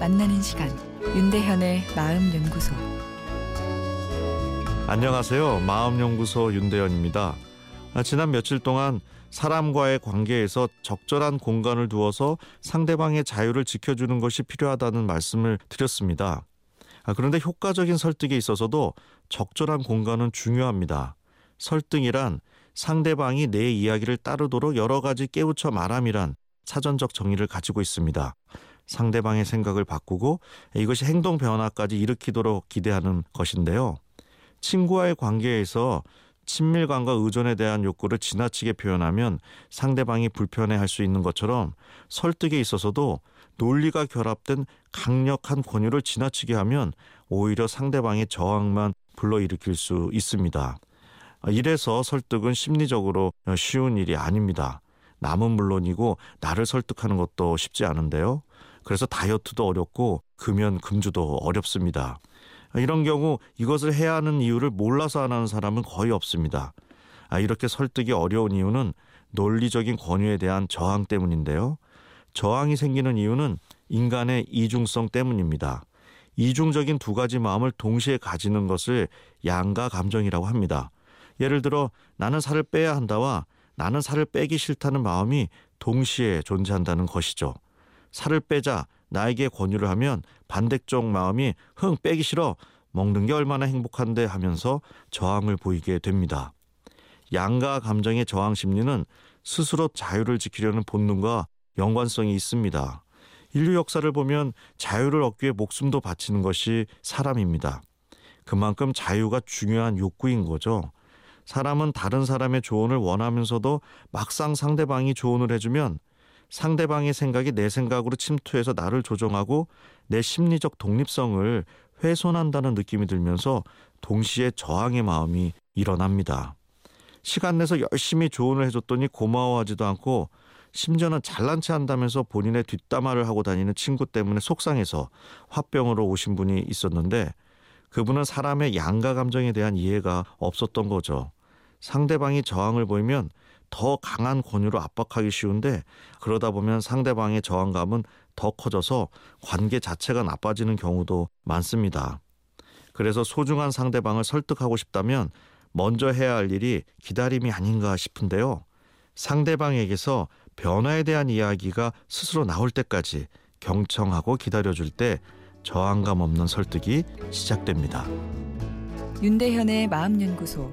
만나는 시간 윤대현의 마음 연구소 안녕하세요. 마음 연구소 윤대현입니다. 아, 지난 며칠 동안 사람과의 관계에서 적절한 공간을 두어서 상대방의 자유를 지켜주는 것이 필요하다는 말씀을 드렸습니다. 아, 그런데 효과적인 설득에 있어서도 적절한 공간은 중요합니다. 설득이란 상대방이 내 이야기를 따르도록 여러 가지 깨우쳐 말함이란 사전적 정의를 가지고 있습니다. 상대방의 생각을 바꾸고 이것이 행동 변화까지 일으키도록 기대하는 것인데요. 친구와의 관계에서 친밀감과 의존에 대한 욕구를 지나치게 표현하면 상대방이 불편해 할 수 있는 것처럼 설득에 있어서도 논리가 결합된 강력한 권유를 지나치게 하면 오히려 상대방의 저항만 불러일으킬 수 있습니다. 이래서 설득은 심리적으로 쉬운 일이 아닙니다. 남은 물론이고 나를 설득하는 것도 쉽지 않은데요. 그래서 다이어트도 어렵고 금연 금주도 어렵습니다. 이런 경우 이것을 해야 하는 이유를 몰라서 안 하는 사람은 거의 없습니다. 아, 이렇게 설득이 어려운 이유는 논리적인 권유에 대한 저항 때문인데요. 저항이 생기는 이유는 인간의 이중성 때문입니다. 이중적인 두 가지 마음을 동시에 가지는 것을 양가 감정이라고 합니다. 예를 들어 나는 살을 빼야 한다와 나는 살을 빼기 싫다는 마음이 동시에 존재한다는 것이죠. 살을 빼자 나에게 권유를 하면 반대쪽 마음이 흥 빼기 싫어 먹는 게 얼마나 행복한데 하면서 저항을 보이게 됩니다. 양가 감정의 저항 심리는 스스로 자유를 지키려는 본능과 연관성이 있습니다. 인류 역사를 보면 자유를 얻기 위해 목숨도 바치는 것이 사람입니다. 그만큼 자유가 중요한 욕구인 거죠. 사람은 다른 사람의 조언을 원하면서도 막상 상대방이 조언을 해주면 상대방의 생각이 내 생각으로 침투해서 나를 조종하고 내 심리적 독립성을 훼손한다는 느낌이 들면서 동시에 저항의 마음이 일어납니다. 시간 내서 열심히 조언을 해줬더니 고마워하지도 않고 심지어는 잘난 체 한다면서 본인의 뒷담화를 하고 다니는 친구 때문에 속상해서 화병으로 오신 분이 있었는데 그분은 사람의 양가 감정에 대한 이해가 없었던 거죠. 상대방이 저항을 보이면 더 강한 권유로 압박하기 쉬운데 그러다 보면 상대방의 저항감은 더 커져서 관계 자체가 나빠지는 경우도 많습니다. 그래서 소중한 상대방을 설득하고 싶다면 먼저 해야 할 일이 기다림이 아닌가 싶은데요. 상대방에게서 변화에 대한 이야기가 스스로 나올 때까지 경청하고 기다려줄 때 저항감 없는 설득이 시작됩니다. 윤대현의 마음연구소